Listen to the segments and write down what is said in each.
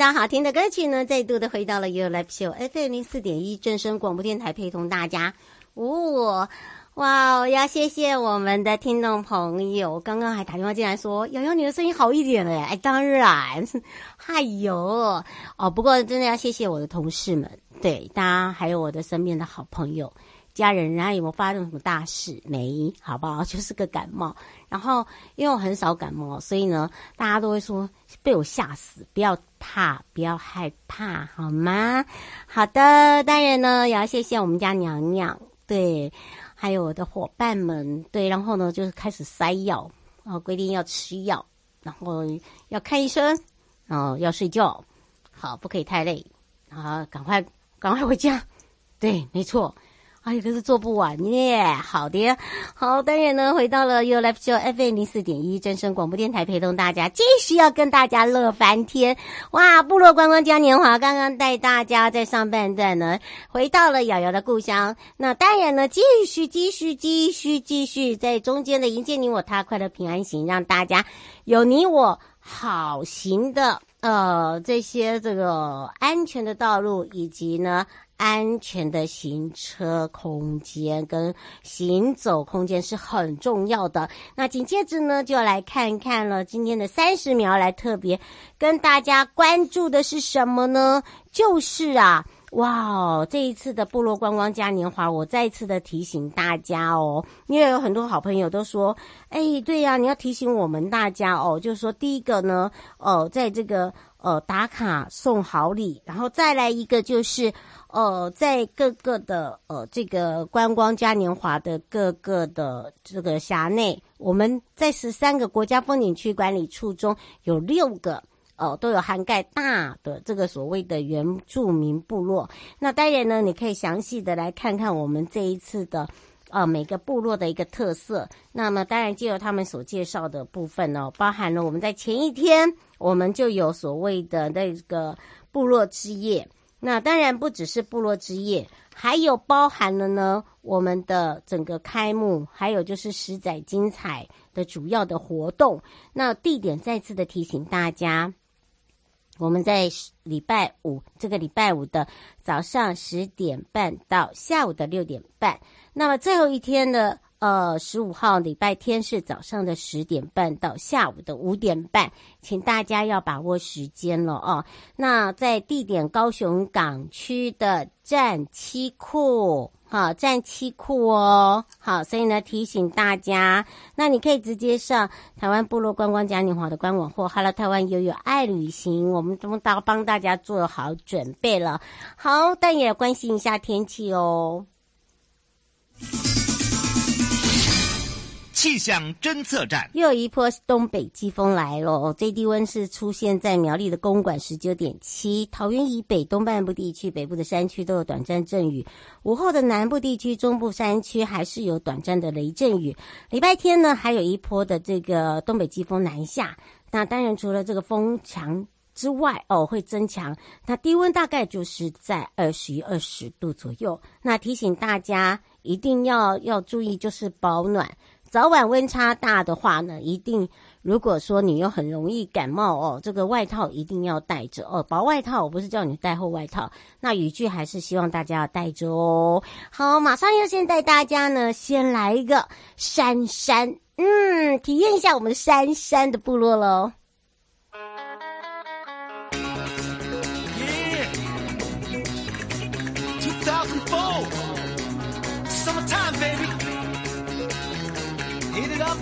到好听的歌曲呢，再度的回到了 You Live Show FM 零四点一正声广播电台，陪同大家。哦。哇哦！要谢谢我们的听众朋友，刚刚还打电话进来说：“瑶瑶，你的声音好一点了。”哎，当然，哎呦哦！不过真的要谢谢我的同事们，对，大家还有我的身边的好朋友、家人，然后有没有发生什么大事？没，好不好？就是个感冒。然后因为我很少感冒，所以呢，大家都会说被我吓死，不要怕，不要害怕，好吗？好的，当然呢，也要谢谢我们家娘娘，对。还有我的伙伴们，对，然后呢，就是开始塞药，然后规定要吃药，然后要看医生，然后要睡觉，好，不可以太累，然后赶快赶快回家，对，没错。哎呀，可是做不完耶！好的，好，当然呢，回到了 You Live Show FM 零四点一真声广播电台，陪同大家继续要跟大家乐翻天。哇，部落观光嘉年华刚刚带大家在上半段呢，回到了瑶瑶的故乡。那当然呢，继续继续继续继续在中间的迎接你我他，快乐平安行，让大家有你我好行的呃这些这个安全的道路，以及呢。安全的行车空间跟行走空间是很重要的。那紧接着呢，就要来看看了今天的三十秒，来特别跟大家关注的是什么呢？就是啊，哇，这一次的部落观光嘉年华，我再次的提醒大家哦，因为有很多好朋友都说，哎，对呀，你要提醒我们大家哦，就是说第一个呢，哦，在这个呃打卡送好礼，然后再来一个就是。呃，在各个的呃这个观光嘉年华的各个的这个辖内，我们在十三个国家风景区管理处中有六个哦都有涵盖大的这个所谓的原住民部落。那当然呢，你可以详细的来看看我们这一次的呃每个部落的一个特色。那么当然，借由他们所介绍的部分呢，包含了我们在前一天我们就有所谓的那个部落之夜。那当然不只是部落之夜，还有包含了呢我们的整个开幕，还有就是十载精彩的主要的活动。那地点再次的提醒大家，我们在礼拜五这个礼拜五的早上十点半到下午的六点半，那么最后一天呢？呃，十五号礼拜天是早上的十点半到下午的五点半，请大家要把握时间了哦。那在地点高雄港区的站七库，好，站七库哦，好，所以呢提醒大家，那你可以直接上台湾部落观光嘉年华的官网或 Hello 台湾悠悠爱旅行，我们都帮帮大家做好准备了。好，但也关心一下天气哦。气象侦测站，又有一波东北季风来了，最低温是出现在苗栗的公馆十九点七，桃园以北东半部地区、北部的山区都有短暂阵雨，午后的南部地区、中部山区还是有短暂的雷阵雨。礼拜天呢，还有一波的这个东北季风南下，那当然除了这个风强之外，哦会增强，那低温大概就是在二十一、二十度左右。那提醒大家一定要要注意，就是保暖。早晚温差大的话呢，一定如果说你又很容易感冒哦，这个外套一定要带着哦，薄外套我不是叫你带厚外套，那雨具还是希望大家要带着哦。好，马上要先带大家呢，先来一个山山，嗯，体验一下我们山山的部落喽。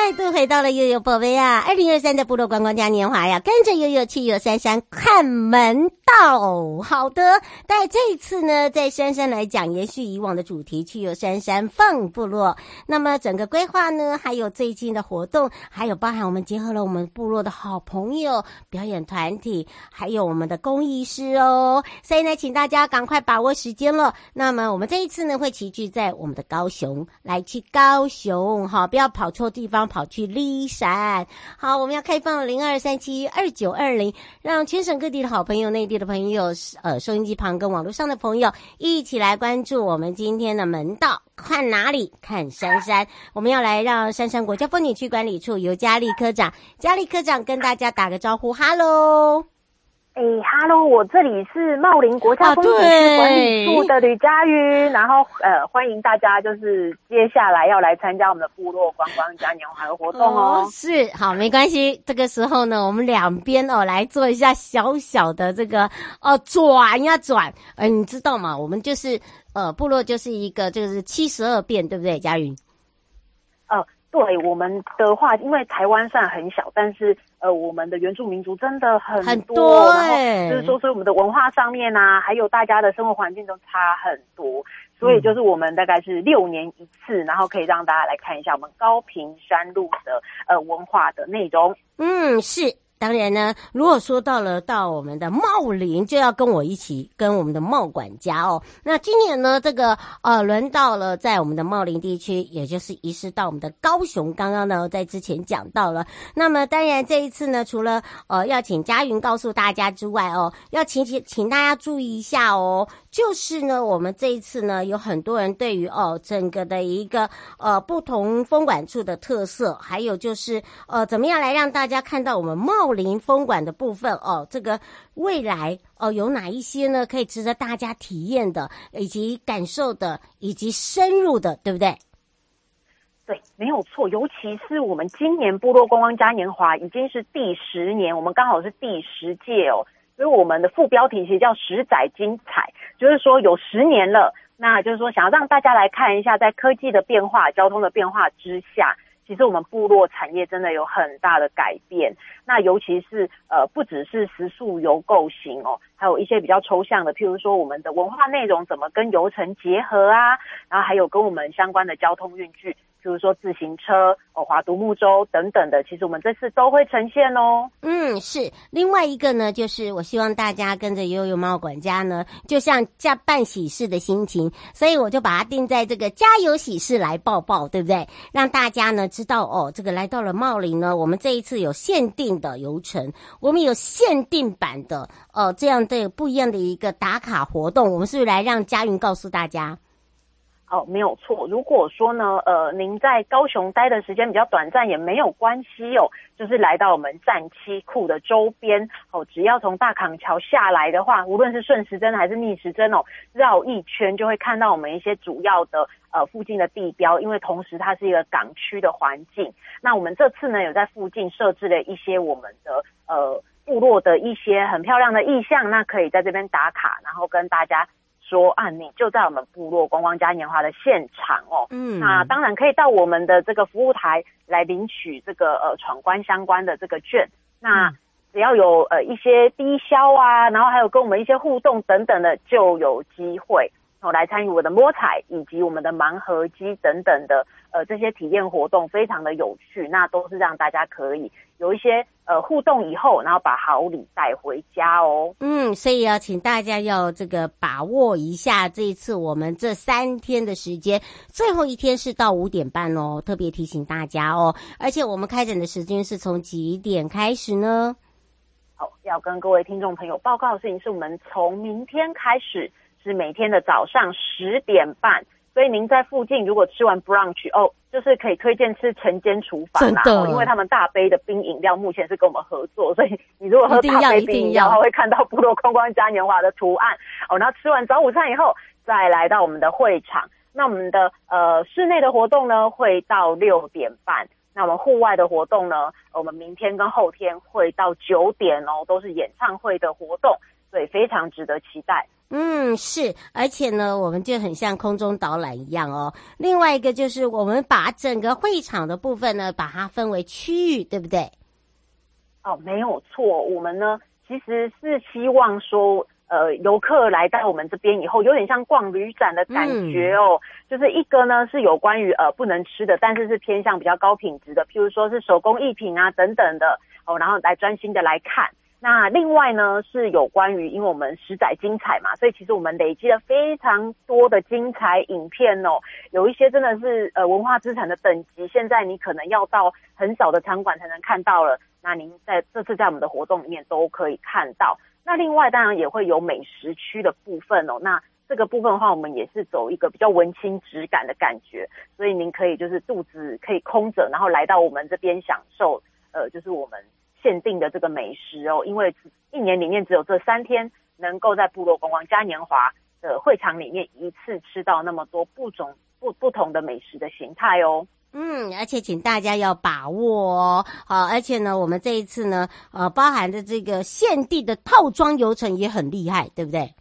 再度回到了悠悠宝贝啊！二零二三的部落观光嘉年华呀，跟着悠悠去游山山看门道。好的，但这一次呢，在山山来讲，延续以往的主题，去游山山放部落。那么整个规划呢，还有最近的活动，还有包含我们结合了我们部落的好朋友、表演团体，还有我们的工艺师哦。所以呢，请大家赶快把握时间了。那么我们这一次呢，会齐聚在我们的高雄，来去高雄哈，不要跑错地方。跑去骊山，好，我们要开放零二三七二九二零，让全省各地的好朋友、内地的朋友、呃，收音机旁跟网络上的朋友一起来关注我们今天的门道，看哪里？看山山。我们要来让山山国家风景区管理处由佳丽科长，佳丽科长跟大家打个招呼，哈喽。哎哈喽，我这里是茂林国家风景区管理处的吕佳云，然后呃，欢迎大家就是接下来要来参加我们的部落观光嘉年华的活动哦。哦是，好，没关系，这个时候呢，我们两边哦来做一下小小的这个哦转呀转，呃，你知道吗？我们就是呃部落就是一个就是七十二变，对不对，佳云？呃。对我们的话，因为台湾算很小，但是呃，我们的原住民族真的很多，很多然后就是说，所以我们的文化上面啊，还有大家的生活环境都差很多，所以就是我们大概是六年一次，然后可以让大家来看一下我们高平山路的呃文化的内容。嗯，是。当然呢，如果说到了到我们的茂林，就要跟我一起跟我们的茂管家哦。那今年呢，这个呃，轮到了在我们的茂林地区，也就是移师到我们的高雄。刚刚呢，在之前讲到了。那么当然这一次呢，除了呃要请佳云告诉大家之外哦，要请请请大家注意一下哦，就是呢，我们这一次呢，有很多人对于哦整个的一个呃不同风管处的特色，还有就是呃怎么样来让大家看到我们茂。林风管的部分哦，这个未来哦有哪一些呢？可以值得大家体验的，以及感受的，以及深入的，对不对？对，没有错。尤其是我们今年部落观光嘉年华已经是第十年，我们刚好是第十届哦，所以我们的副标题其实叫“十载精彩”，就是说有十年了，那就是说想要让大家来看一下，在科技的变化、交通的变化之下。其实我们部落产业真的有很大的改变，那尤其是呃，不只是食宿游构型哦，还有一些比较抽象的，譬如说我们的文化内容怎么跟游程结合啊，然后还有跟我们相关的交通运具。比如说自行车、哦，划独木舟等等的，其实我们这次都会呈现哦。嗯，是。另外一个呢，就是我希望大家跟着悠悠猫管家呢，就像家办喜事的心情，所以我就把它定在这个家有喜事来抱抱，对不对？让大家呢知道哦，这个来到了茂林呢，我们这一次有限定的游程，我们有限定版的哦，这样的不一样的一个打卡活动，我们是不是来让佳云告诉大家？哦，没有错。如果说呢，呃，您在高雄待的时间比较短暂，也没有关系哦。就是来到我们战七库的周边哦，只要从大港桥下来的话，无论是顺时针还是逆时针哦，绕一圈就会看到我们一些主要的呃附近的地标。因为同时它是一个港区的环境，那我们这次呢有在附近设置了一些我们的呃部落的一些很漂亮的意象，那可以在这边打卡，然后跟大家。说啊，你就在我们部落观光嘉年华的现场哦。嗯，那当然可以到我们的这个服务台来领取这个呃闯关相关的这个券。那只要有呃一些低消啊，然后还有跟我们一些互动等等的，就有机会。哦，来参与我的摸彩以及我们的盲盒机等等的，呃，这些体验活动非常的有趣，那都是让大家可以有一些呃互动以后，然后把好礼带回家哦。嗯，所以要请大家要这个把握一下这一次我们这三天的时间，最后一天是到五点半哦，特别提醒大家哦。而且我们开展的时间是从几点开始呢？好，要跟各位听众朋友报告的事情是我们从明天开始。是每天的早上十点半，所以您在附近如果吃完 brunch 哦，就是可以推荐吃晨间厨房啦，哦，因为他们大杯的冰饮料目前是跟我们合作，所以你如果喝大杯冰饮料，他会看到部落观光嘉年华的图案哦。然后吃完早午餐以后，再来到我们的会场，那我们的呃室内的活动呢会到六点半，那我们户外的活动呢，我们明天跟后天会到九点哦，都是演唱会的活动，所以非常值得期待。嗯，是，而且呢，我们就很像空中导览一样哦。另外一个就是，我们把整个会场的部分呢，把它分为区域，对不对？哦，没有错。我们呢，其实是希望说，呃，游客来到我们这边以后，有点像逛旅展的感觉哦。嗯、就是一个呢，是有关于呃不能吃的，但是是偏向比较高品质的，譬如说是手工艺品啊等等的哦，然后来专心的来看。那另外呢，是有关于，因为我们十载精彩嘛，所以其实我们累积了非常多的精彩影片哦，有一些真的是呃文化资产的等级，现在你可能要到很少的场馆才能看到了。那您在这次在我们的活动里面都可以看到。那另外当然也会有美食区的部分哦，那这个部分的话，我们也是走一个比较文青质感的感觉，所以您可以就是肚子可以空着，然后来到我们这边享受，呃，就是我们。限定的这个美食哦，因为一年里面只有这三天能够在部落观光嘉年华的会场里面一次吃到那么多不种不不同的美食的形态哦。嗯，而且请大家要把握哦。好，而且呢，我们这一次呢，呃，包含的这个限定的套装游程也很厉害，对不对？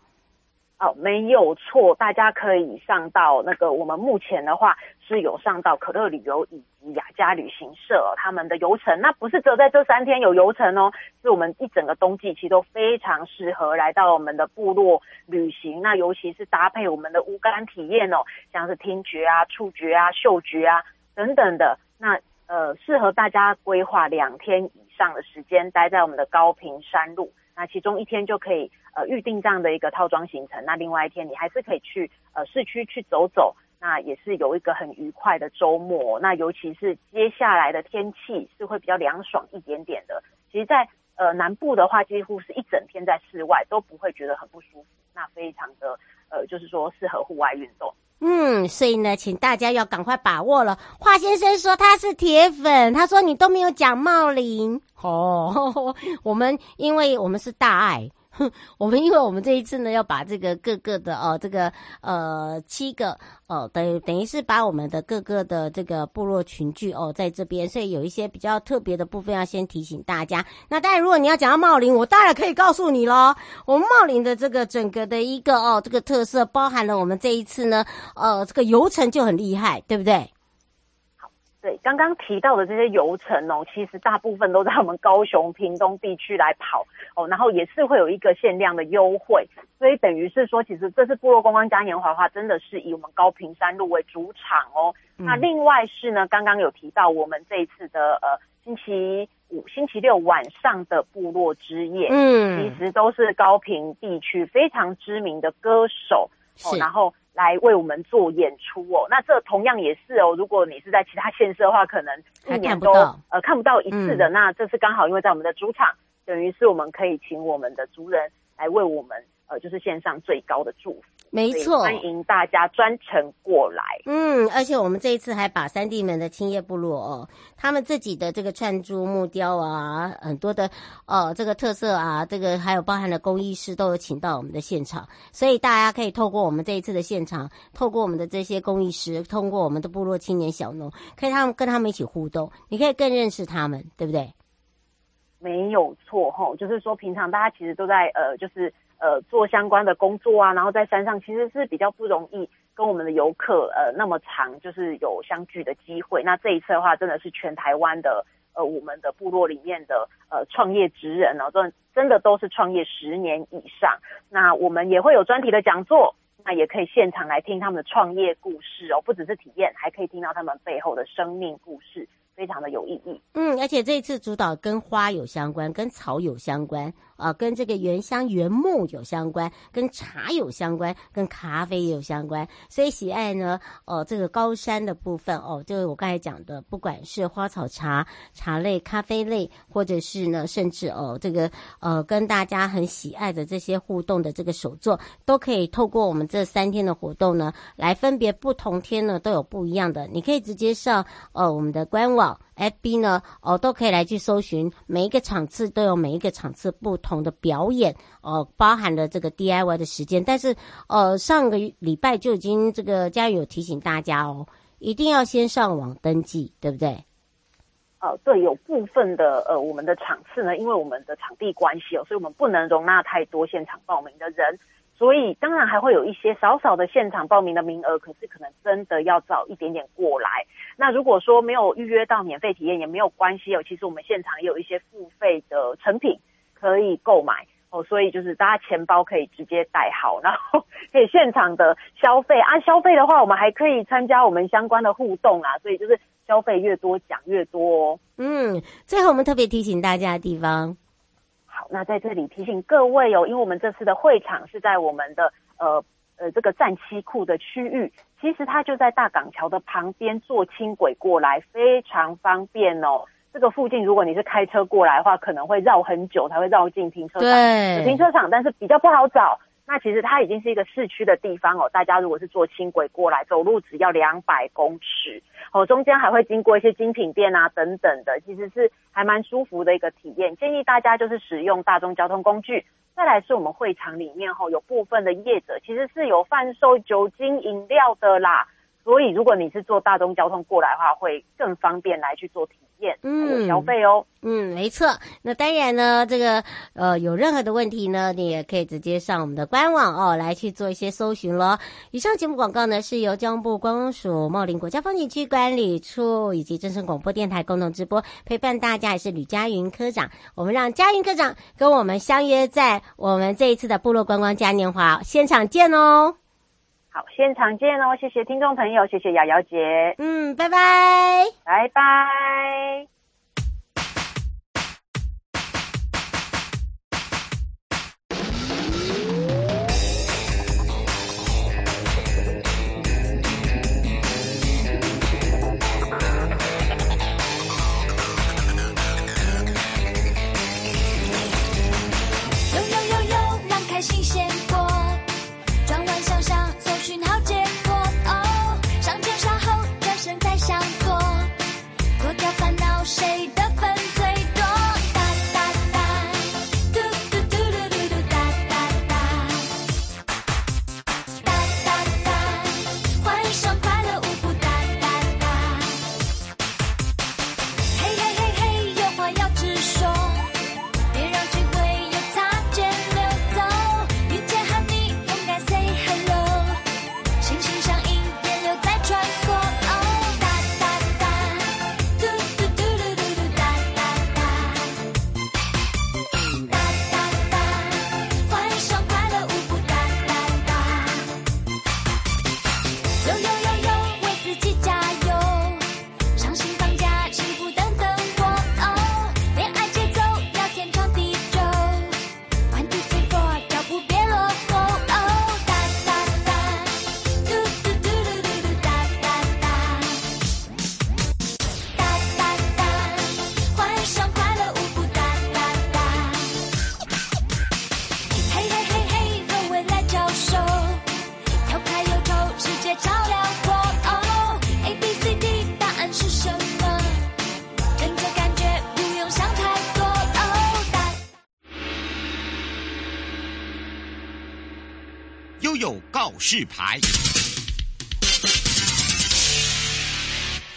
哦，没有错，大家可以上到那个我们目前的话是有上到可乐旅游以及雅家旅行社，哦，他们的游程，那不是只有在这三天有游程哦，是我们一整个冬季其实都非常适合来到我们的部落旅行，那尤其是搭配我们的五感体验哦，像是听觉啊、触觉啊、嗅觉啊等等的，那呃适合大家规划两天以上的时间待在我们的高屏山路。那其中一天就可以呃预定这样的一个套装行程，那另外一天你还是可以去呃市区去走走，那也是有一个很愉快的周末。那尤其是接下来的天气是会比较凉爽一点点的。其实在，呃南部的话，几乎是一整天在室外都不会觉得很不舒服，那非常的呃就是说适合户外运动。嗯，所以呢，请大家要赶快把握了。华先生说他是铁粉，他说你都没有讲茂林哦。我们因为我们是大爱。我们因为我们这一次呢，要把这个各个的哦，这个呃七个哦，等等于是把我们的各个的这个部落群聚哦，在这边，所以有一些比较特别的部分要先提醒大家。那当然，如果你要讲到茂林，我当然可以告诉你喽。我们茂林的这个整个的一个哦，这个特色包含了我们这一次呢，呃，这个游程就很厉害，对不对？对，刚刚提到的这些游程哦，其实大部分都在我们高雄屏东地区来跑哦，然后也是会有一个限量的优惠，所以等于是说，其实这次部落观光嘉年华的话，真的是以我们高屏山路为主场哦。嗯、那另外是呢，刚刚有提到我们这一次的呃星期五、星期六晚上的部落之夜，嗯，其实都是高屏地区非常知名的歌手哦，然后。来为我们做演出哦，那这同样也是哦。如果你是在其他县市的话，可能一年都看呃看不到一次的。嗯、那这次刚好因为在我们的主场，等于是我们可以请我们的族人来为我们呃，就是线上最高的祝福。没错，欢迎大家专程过来。嗯，而且我们这一次还把三地门的青叶部落哦，他们自己的这个串珠木雕啊，很多的呃这个特色啊，这个还有包含了工艺师都有请到我们的现场，所以大家可以透过我们这一次的现场，透过我们的这些工艺师，通过我们的部落青年小农，可以他们跟他们一起互动，你可以更认识他们，对不对？没有错吼，就是说平常大家其实都在呃，就是呃做相关的工作啊，然后在山上其实是比较不容易跟我们的游客呃那么长，就是有相聚的机会。那这一次的话，真的是全台湾的呃我们的部落里面的呃创业职人哦，真真的都是创业十年以上。那我们也会有专题的讲座，那也可以现场来听他们的创业故事哦，不只是体验，还可以听到他们背后的生命故事。非常的有意义，嗯，而且这一次主导跟花有相关，跟草有相关。啊，跟这个原香原木有相关，跟茶有相关，跟咖啡也有相关。所以喜爱呢，哦，这个高山的部分哦，就是我刚才讲的，不管是花草茶、茶类、咖啡类，或者是呢，甚至哦，这个呃，跟大家很喜爱的这些互动的这个手作，都可以透过我们这三天的活动呢，来分别不同天呢都有不一样的。你可以直接上呃我们的官网。FB 呢，哦，都可以来去搜寻，每一个场次都有每一个场次不同的表演，哦，包含了这个 DIY 的时间。但是，呃，上个礼拜就已经这个佳宇有提醒大家哦，一定要先上网登记，对不对？呃，对，有部分的呃，我们的场次呢，因为我们的场地关系哦，所以我们不能容纳太多现场报名的人。所以当然还会有一些少少的现场报名的名额，可是可能真的要早一点点过来。那如果说没有预约到免费体验也没有关系哦，其实我们现场也有一些付费的成品可以购买哦，所以就是大家钱包可以直接带好，然后可以现场的消费啊。消费的话，我们还可以参加我们相关的互动啊，所以就是消费越多奖越多哦。嗯，最后我们特别提醒大家的地方。那在这里提醒各位哦，因为我们这次的会场是在我们的呃呃这个战七库的区域，其实它就在大港桥的旁边，坐轻轨过来非常方便哦。这个附近如果你是开车过来的话，可能会绕很久才会绕进停车场，对，停车场，但是比较不好找。那其实它已经是一个市区的地方哦，大家如果是坐轻轨过来，走路只要两百公尺哦，中间还会经过一些精品店啊等等的，其实是还蛮舒服的一个体验。建议大家就是使用大众交通工具。再来是我们会场里面哦，有部分的业者其实是有贩售酒精饮料的啦，所以如果你是坐大众交通过来的话，会更方便来去做体验。嗯，消费哦。嗯，没错。那当然呢，这个呃，有任何的问题呢，你也可以直接上我们的官网哦，来去做一些搜寻咯。以上节目广告呢，是由交通部观光署茂林国家风景区管理处以及正声广播电台共同直播，陪伴大家也是吕佳云科长。我们让佳云科长跟我们相约在我们这一次的部落观光嘉年华现场见哦。好，现场见哦！谢谢听众朋友，谢谢瑶瑶姐，嗯，拜拜，拜拜。示牌。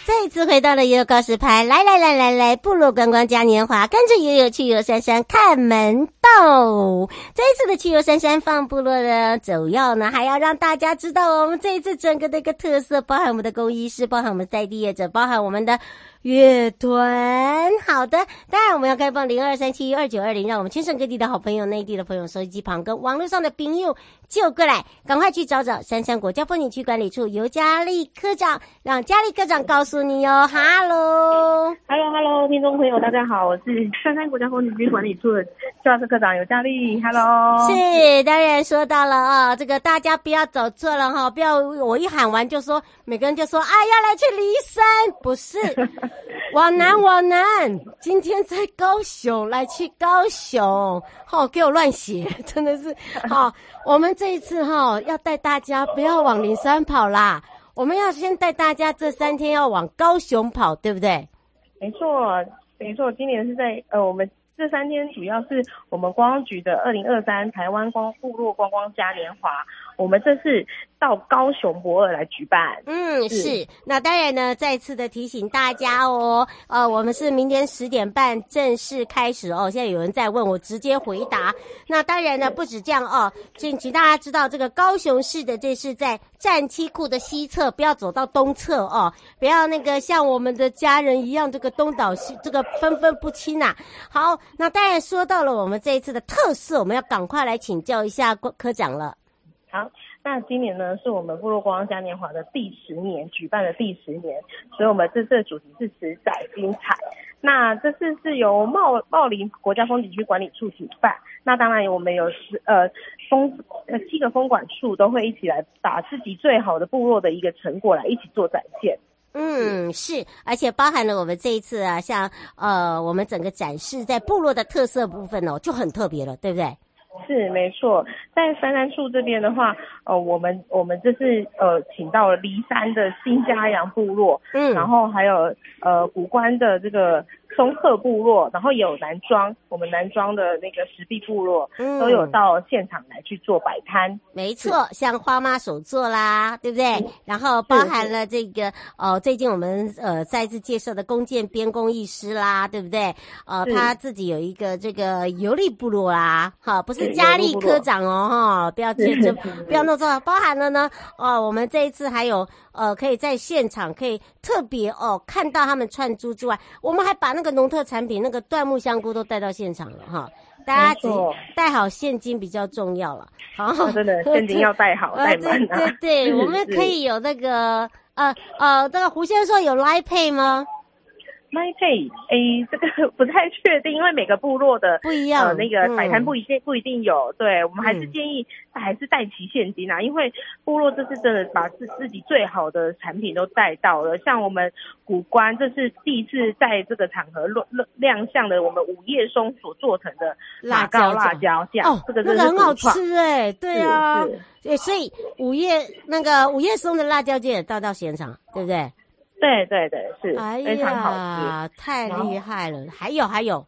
再次回到了悠悠告示牌，来来来来来，部落观光嘉年华，跟着悠悠去游山山看门道。这一次的去游山山放部落的主要呢，还要让大家知道我们这一次整个的一个特色，包含我们的工艺师，包含我们在地业者，包含我们的。乐团，好的，当然我们要开放零二三七二九二零，让我们全省各地的好朋友、内地的朋友、收音机旁跟网络上的朋友就过来，赶快去找找山上国家风景区管理处尤佳丽科长，让佳丽科长告诉你哟。哈喽，哈喽，哈喽，听众朋友大家好，我是三山国家风景区管理处的教师科长尤佳丽，哈喽。是，当然说到了啊、哦，这个大家不要走错了哈，不要我一喊完就说每个人就说啊要来去骊山，不是。往南，往南，今天在高雄，来去高雄，好，给我乱写，真的是好。我们这一次哈，要带大家不要往灵山跑啦，我们要先带大家这三天要往高雄跑，对不对？没错，没错，今年是在呃，我们这三天主要是我们观光局的二零二三台湾光部落观光嘉年华，我们这次。到高雄博尔来举办，嗯，是，是。那当然呢，再次的提醒大家哦，呃，我们是明天十点半正式开始哦。现在有人在问我，直接回答。那当然呢，不止这样哦，请请大家知道，这个高雄市的这是在战七库的西侧，不要走到东侧哦，不要那个像我们的家人一样，这个东倒西，这个分分不清呐、啊。好，那当然说到了我们这一次的特色，我们要赶快来请教一下科长了。好。那今年呢，是我们部落观光嘉年华的第十年，举办的第十年，所以我们这次的主题是十载精彩。那这次是由茂茂林国家风景区管理处举办，那当然我们有十呃风呃七个风管处都会一起来把自己最好的部落的一个成果来一起做展现。嗯，是，而且包含了我们这一次啊，像呃我们整个展示在部落的特色部分哦，就很特别了，对不对？是没错，在山山处这边的话，呃，我们我们这次呃，请到了骊山的新家阳部落，嗯，然后还有呃，古关的这个。松鹤部落，然后有男装，我们男装的那个石壁部落，嗯，都有到现场来去做摆摊。没错，像花妈手作啦，对不对？嗯、然后包含了这个呃，最近我们呃再次介绍的弓箭编工艺师啦，对不对？呃，他自己有一个这个游历部落啦，好，不是佳丽科长哦，哈，不要记着，不要弄错。包含了呢，哦、呃，我们这一次还有呃，可以在现场可以特别哦看到他们串珠之外，我们还把那个。那个农特产品，那个椴木香菇都带到现场了哈，大家只带好现金比较重要了。好，哦、真的 现金要带好带满、啊。对对对，我们可以有那个呃呃，这个胡先生说有 Line Pay 吗？麦配，诶，这个 不太确定，因为每个部落的不一样，呃，那个摆摊不一定、嗯、不一定有。对，我们还是建议还是带齐现金啊、嗯，因为部落这次真的把自自己最好的产品都带到了。像我们古关，这是第一次在这个场合亮亮相的，我们五叶松所做成的辣椒辣椒酱，哦，这个真的很好吃哎，对啊，对，所以五叶那个五叶松的辣椒酱也带到现场，对不对？对对对，是，哎、非常好吃，太厉害了！还有还有，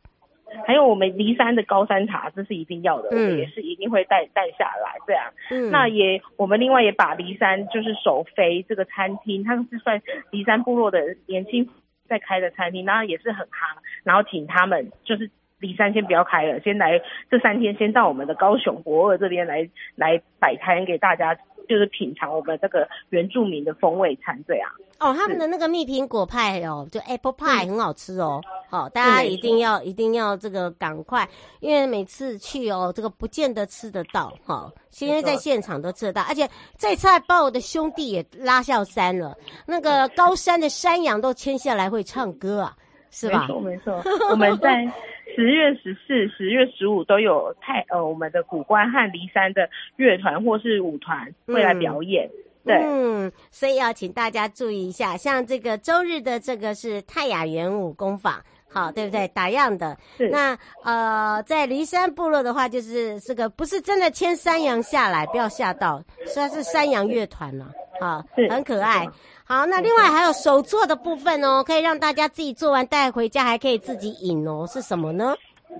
还有我们骊山的高山茶，这是一定要的，嗯、也是一定会带带下来这样。嗯，那也我们另外也把骊山就是首飞这个餐厅，他们是算骊山部落的年轻在开的餐厅，然后也是很夯，然后请他们就是骊山先不要开了，先来这三天先到我们的高雄博二这边来来摆摊给大家。就是品尝我们这个原住民的风味餐这样哦，他们的那个蜜苹果派哦，就 apple pie 很好吃哦。好、大家一定要一定要这个赶快，因为每次去哦，这个不见得吃得到哈、哦，因为在现场都吃得到，而且这次还把我的兄弟也拉下山了，那个高山的山羊都牵下来会唱歌啊，是吧？没错没错，我们在。十月十四、十月十五都有太呃我们的古关和骊山的乐团或是舞团会来表演，嗯、对，嗯，所以要请大家注意一下，像这个周日的这个是泰雅元舞工坊，好，对不对？打样的，那呃在骊山部落的话，就是这个不是真的牵山羊下来，不要吓到，虽然是山羊乐团了，好，很可爱。好，那另外还有手做的部分哦，可以让大家自己做完带回家，还可以自己饮哦。是什么呢？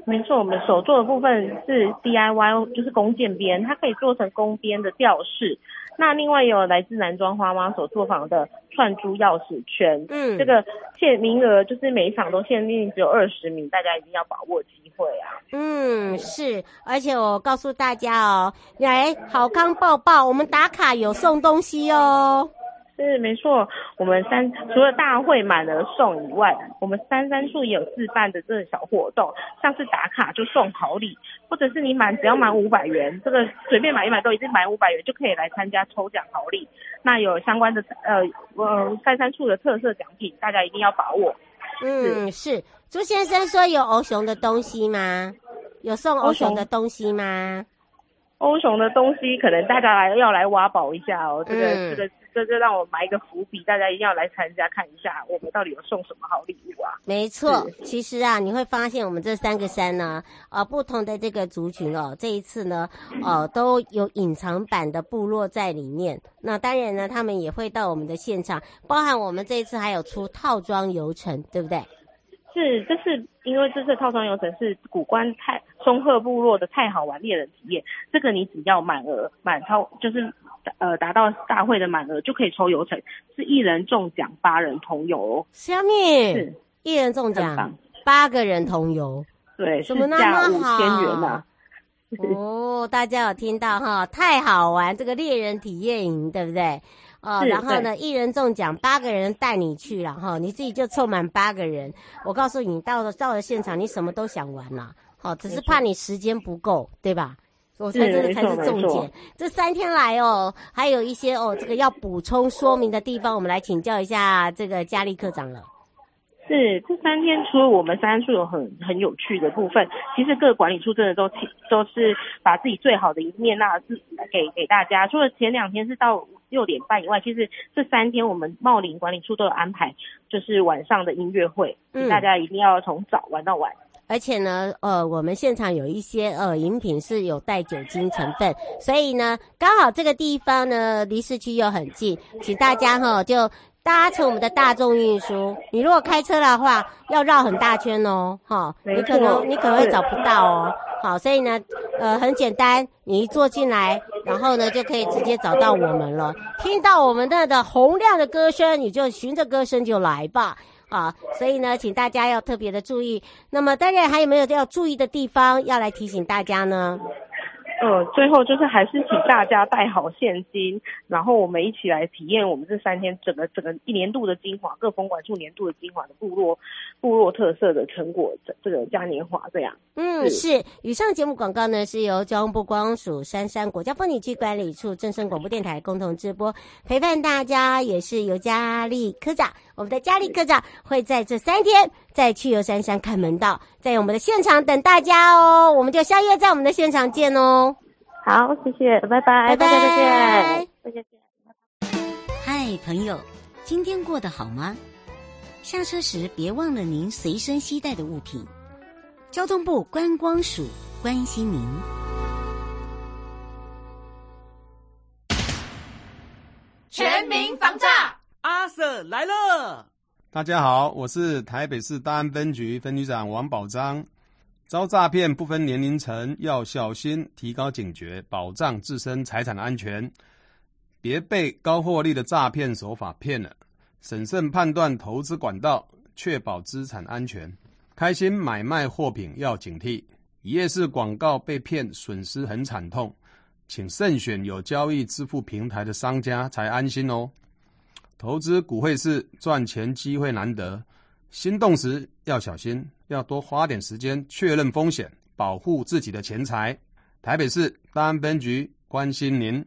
没错，我们手做的部分是 DIY，就是弓箭编，它可以做成弓编的吊饰，那另外有来自南庄花妈所作坊的串珠钥匙圈，嗯，这个限名额就是每一场都限定只有二十名，大家一定要把握机会啊。嗯，是，而且我告诉大家哦，来好康报报，我们打卡有送东西哦。是没错，我们三除了大会满额送以外，我们三三处也有自办的这个小活动，像是打卡就送好礼，或者是你满只要满五百元，这个随便买一买都已经满五百元就可以来参加抽奖好礼。那有相关的呃呃三三处的特色奖品，大家一定要把握。嗯，是朱先生说有欧熊的东西吗？有送欧熊的东西吗？欧熊的东西可能大家来要来挖宝一下哦，这个、嗯、这个。这就让我埋一个伏笔，大家一定要来参加看一下，我们到底有送什么好礼物啊？没错，其实啊，你会发现我们这三个山呢，呃，不同的这个族群哦，这一次呢，呃，都有隐藏版的部落在里面。那当然呢，他们也会到我们的现场，包含我们这一次还有出套装游程，对不对？是，这是因为这次套装游程是古关太松鹤部落的太好玩猎人体验，这个你只要满额满超就是。呃，达到大会的满额就可以抽游程，是一人中奖八人同游哦。下面是一人中奖八个人同游，对，怎么那么好？五千元呢？哦，大家有听到哈？太好玩，这个猎人体验营对不对？哦，然后呢，一人中奖八个人带你去了哈，你自己就凑满八个人。我告诉你，到了到了现场，你什么都想玩了，好，只是怕你时间不够，对吧？我猜这个才是重点。这三天来哦，还有一些哦，这个要补充说明的地方，我们来请教一下这个佳丽科长了。是这三天，除了我们三处有很很有趣的部分，其实各管理处真的都都是把自己最好的一面那自给给大家。除了前两天是到六点半以外，其实这三天我们茂林管理处都有安排，就是晚上的音乐会，嗯，大家一定要从早玩到晚。而且呢，呃，我们现场有一些呃饮品是有带酒精成分，所以呢，刚好这个地方呢离市区又很近，请大家哈就搭乘我们的大众运输。你如果开车的话，要绕很大圈哦，哈，你可能你可能会找不到哦。好，所以呢，呃，很简单，你一坐进来，然后呢就可以直接找到我们了。听到我们的的洪亮的歌声，你就循着歌声就来吧。啊，所以呢，请大家要特别的注意。那么，当然还有没有要注意的地方要来提醒大家呢？嗯，最后就是还是请大家带好现金，然后我们一起来体验我们这三天整个整个一年度的精华，各风管处年度的精华的部落部落特色的成果，这这个嘉年华这样。嗯，是。以上节目广告呢是由交通部观光署杉山国家风景区管理处正声广播电台共同直播，陪伴大家也是由佳丽科长，我们的佳丽科长会在这三天在去游山山看门道，在我们的现场等大家哦，我们就相约在我们的现场见哦。好，谢谢，拜拜，拜拜，再见，再见，嗨，朋友，今天过得好吗？下车时别忘了您随身携带的物品。交通部观光署关心您。全民防诈，阿来了。大家好，我是台北市大安分局分局长王宝章。遭诈骗不分年龄层，要小心，提高警觉，保障自身财产安全，别被高获利的诈骗手法骗了。审慎判断投资管道，确保资产安全。开心买卖货品要警惕，一夜式广告被骗，损失很惨痛，请慎选有交易支付平台的商家才安心哦。投资股汇市赚钱机会难得，心动时要小心。要多花点时间确认风险，保护自己的钱财。台北市大安分局关心您。